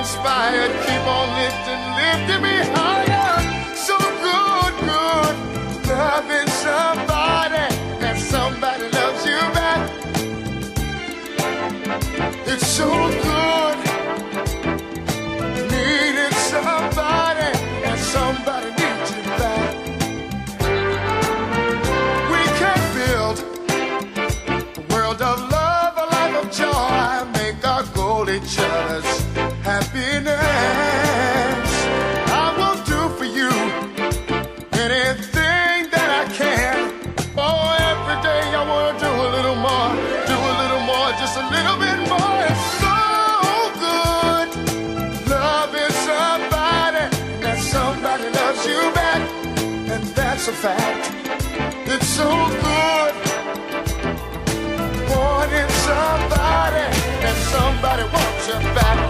inspired. Keep on lifting, lifting me higher. So good, good. Loving somebody and somebody loves you back. It's so good. happiness. I will do for you anything that I can. Oh, every day I want to do a little more, do a little more, just a little bit more. It's so good. Love is somebody that somebody loves you back, and that's a fact. It's so good. Wanting somebody somebody wants you back.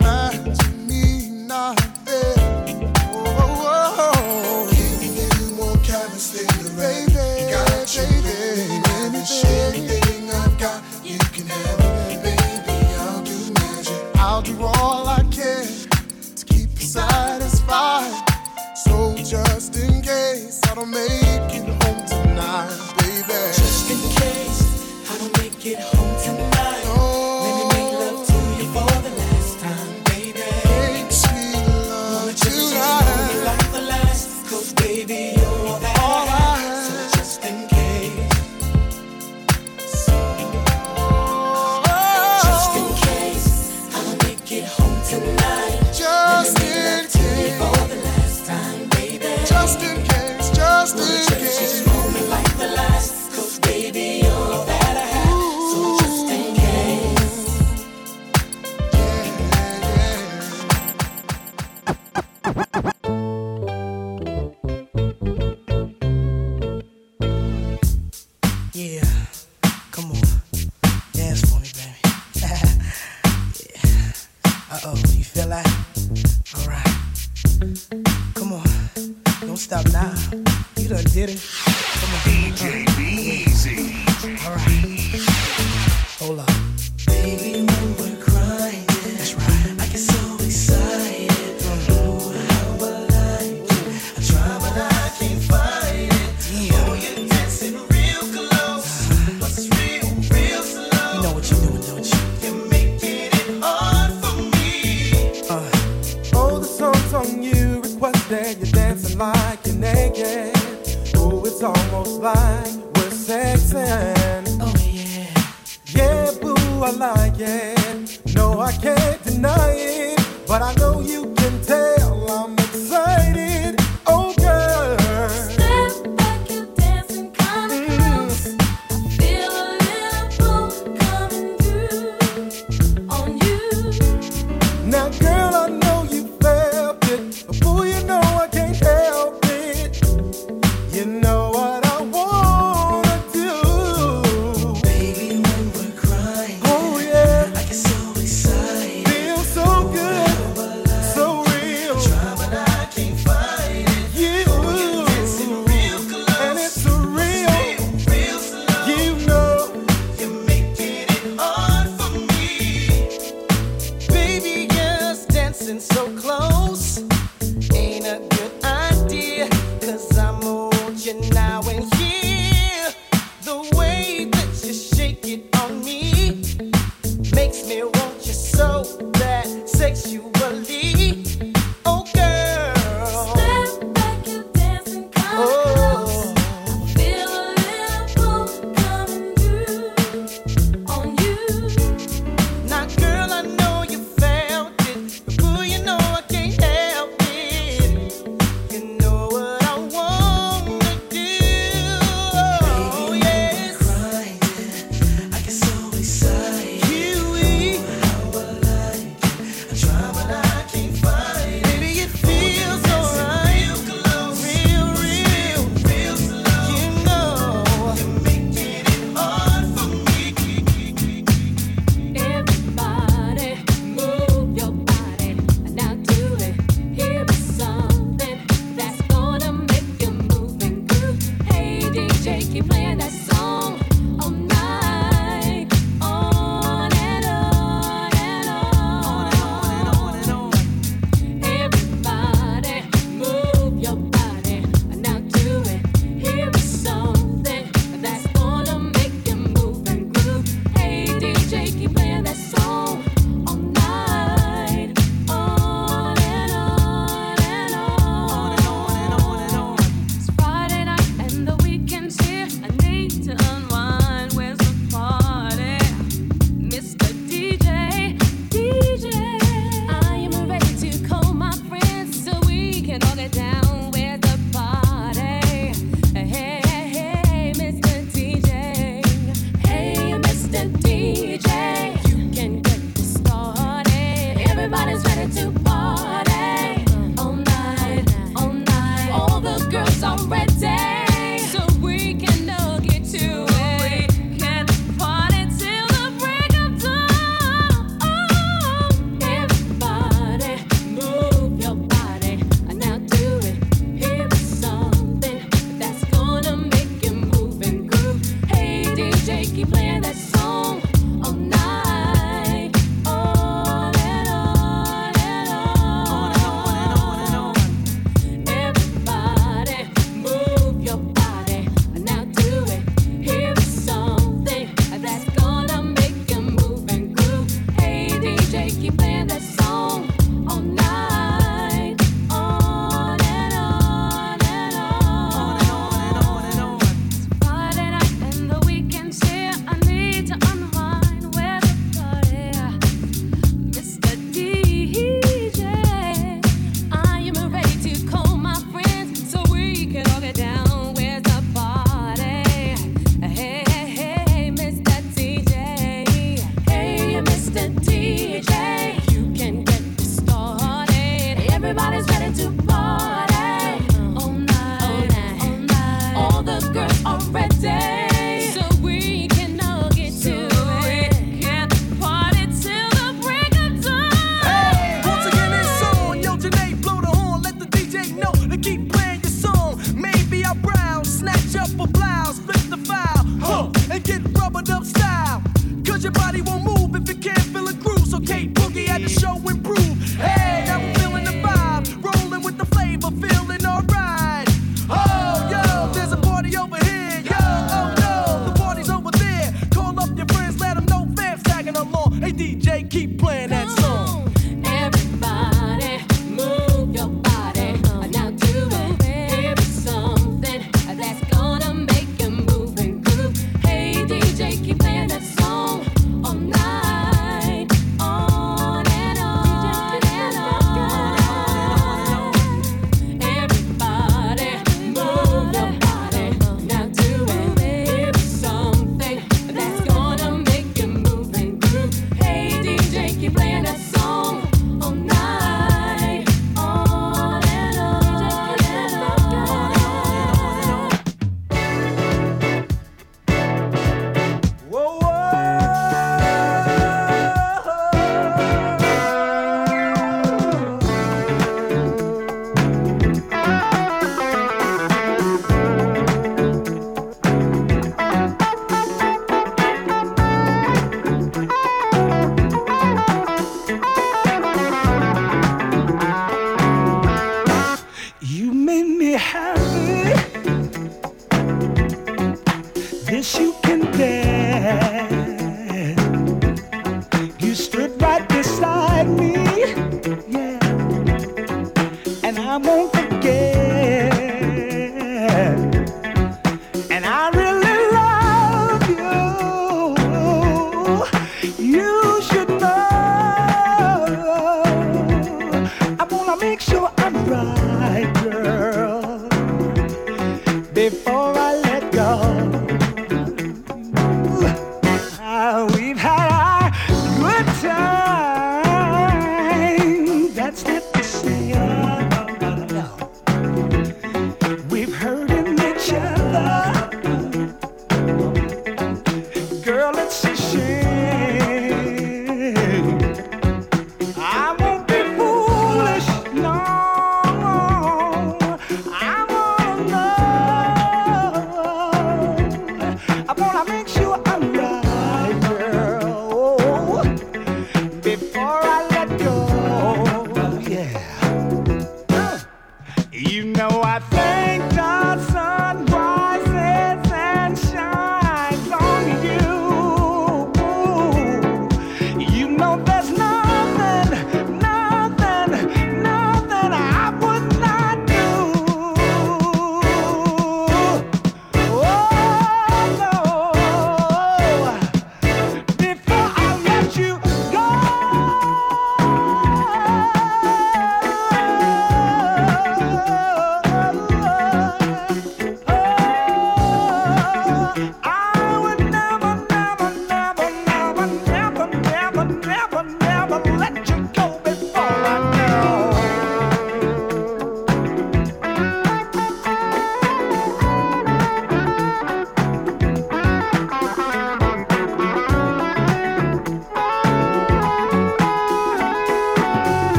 in case I don't make it home tonight, baby. Just in case I don't make it home tonight. Come on, don't stop now. You done did it. Come on. DJ Be Easy. All right.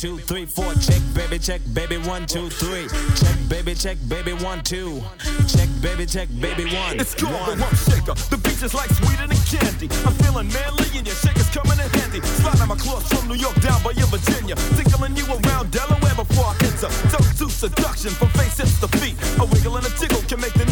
Two, three, four. Check, baby, check, baby, one, two, three. Check, baby, check, baby, one, two. Check, baby, check, baby, one. It's called one. the rump shaker. The beach is like sweeter than candy. I'm feeling manly and your shaker's coming in handy. Sliding my clothes from New York down by your Virginia. Tickling you around Delaware before I enter. Don't do seduction from face hips to feet. A wiggle and a tickle can make the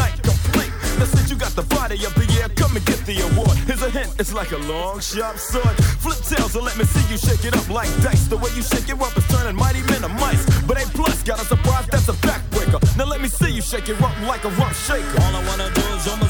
it's like a long, sharp sword. Flip tails and let me see you shake it up like dice. The way you shake it up is turning mighty men to mice. But A plus got a surprise, that's a backbreaker. Now let me see you shake it up like a rump shaker. All I wanna do is zoom,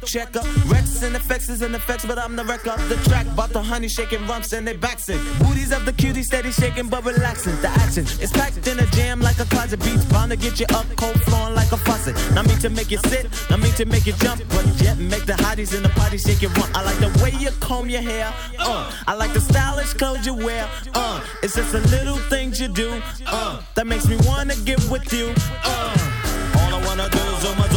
one checker. Wreckx-N-Effects is in effects, but I'm the wreck of the track. About the honey shaking rumps and they backs. Booties of the cutie steady shaking but relaxing. The action is packed in a jam like a closet beats. Bound to get you up cold flowing like a faucet. Not mean to make you sit, not mean to make you jump, but yet make the hotties in the party shake it run. I like the way you comb your hair, uh. I like the stylish clothes you wear, uh. It's just the little things you do, uh. That makes me wanna get with you, uh. All I wanna do is on my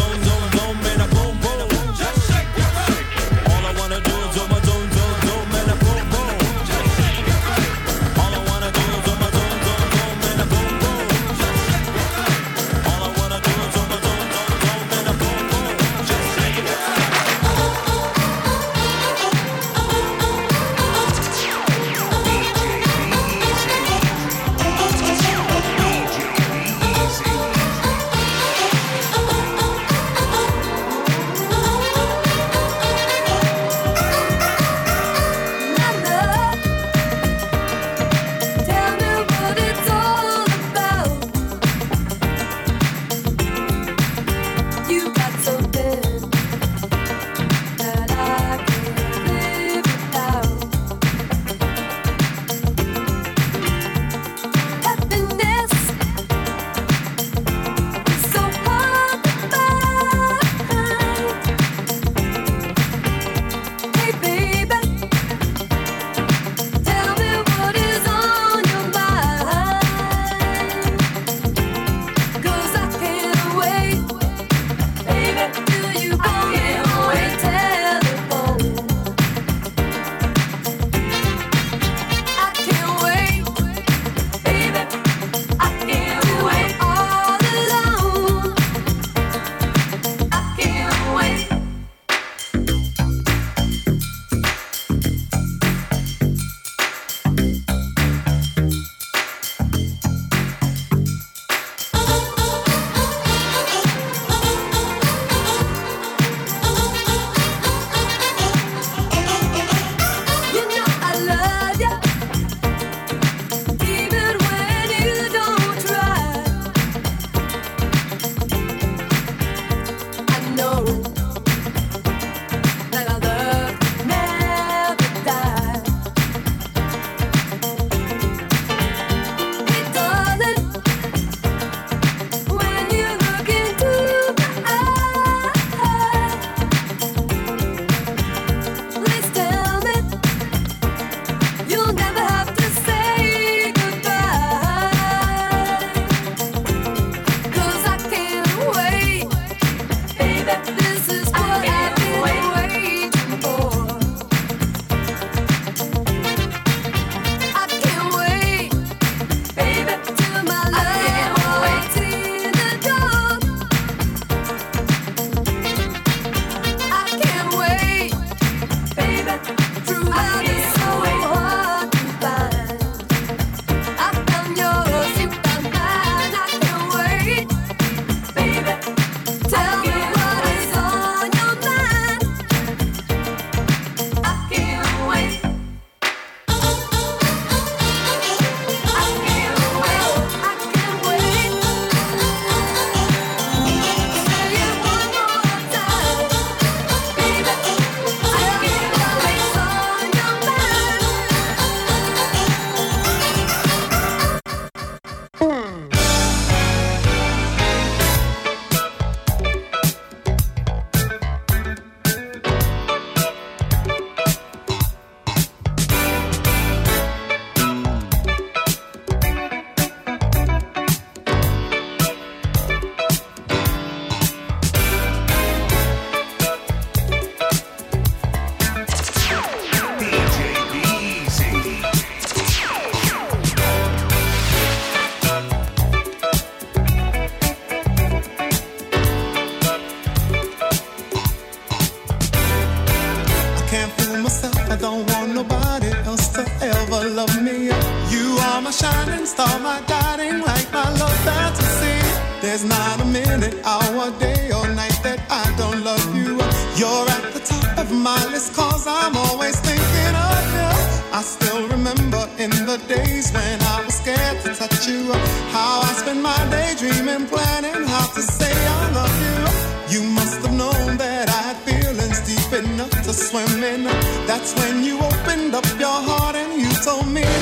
told me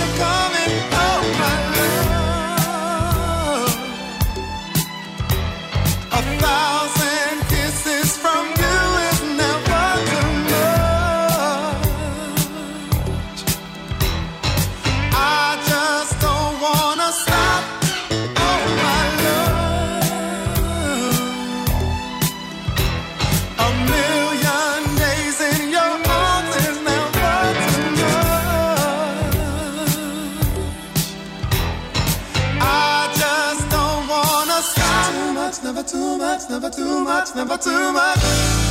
much, never too much.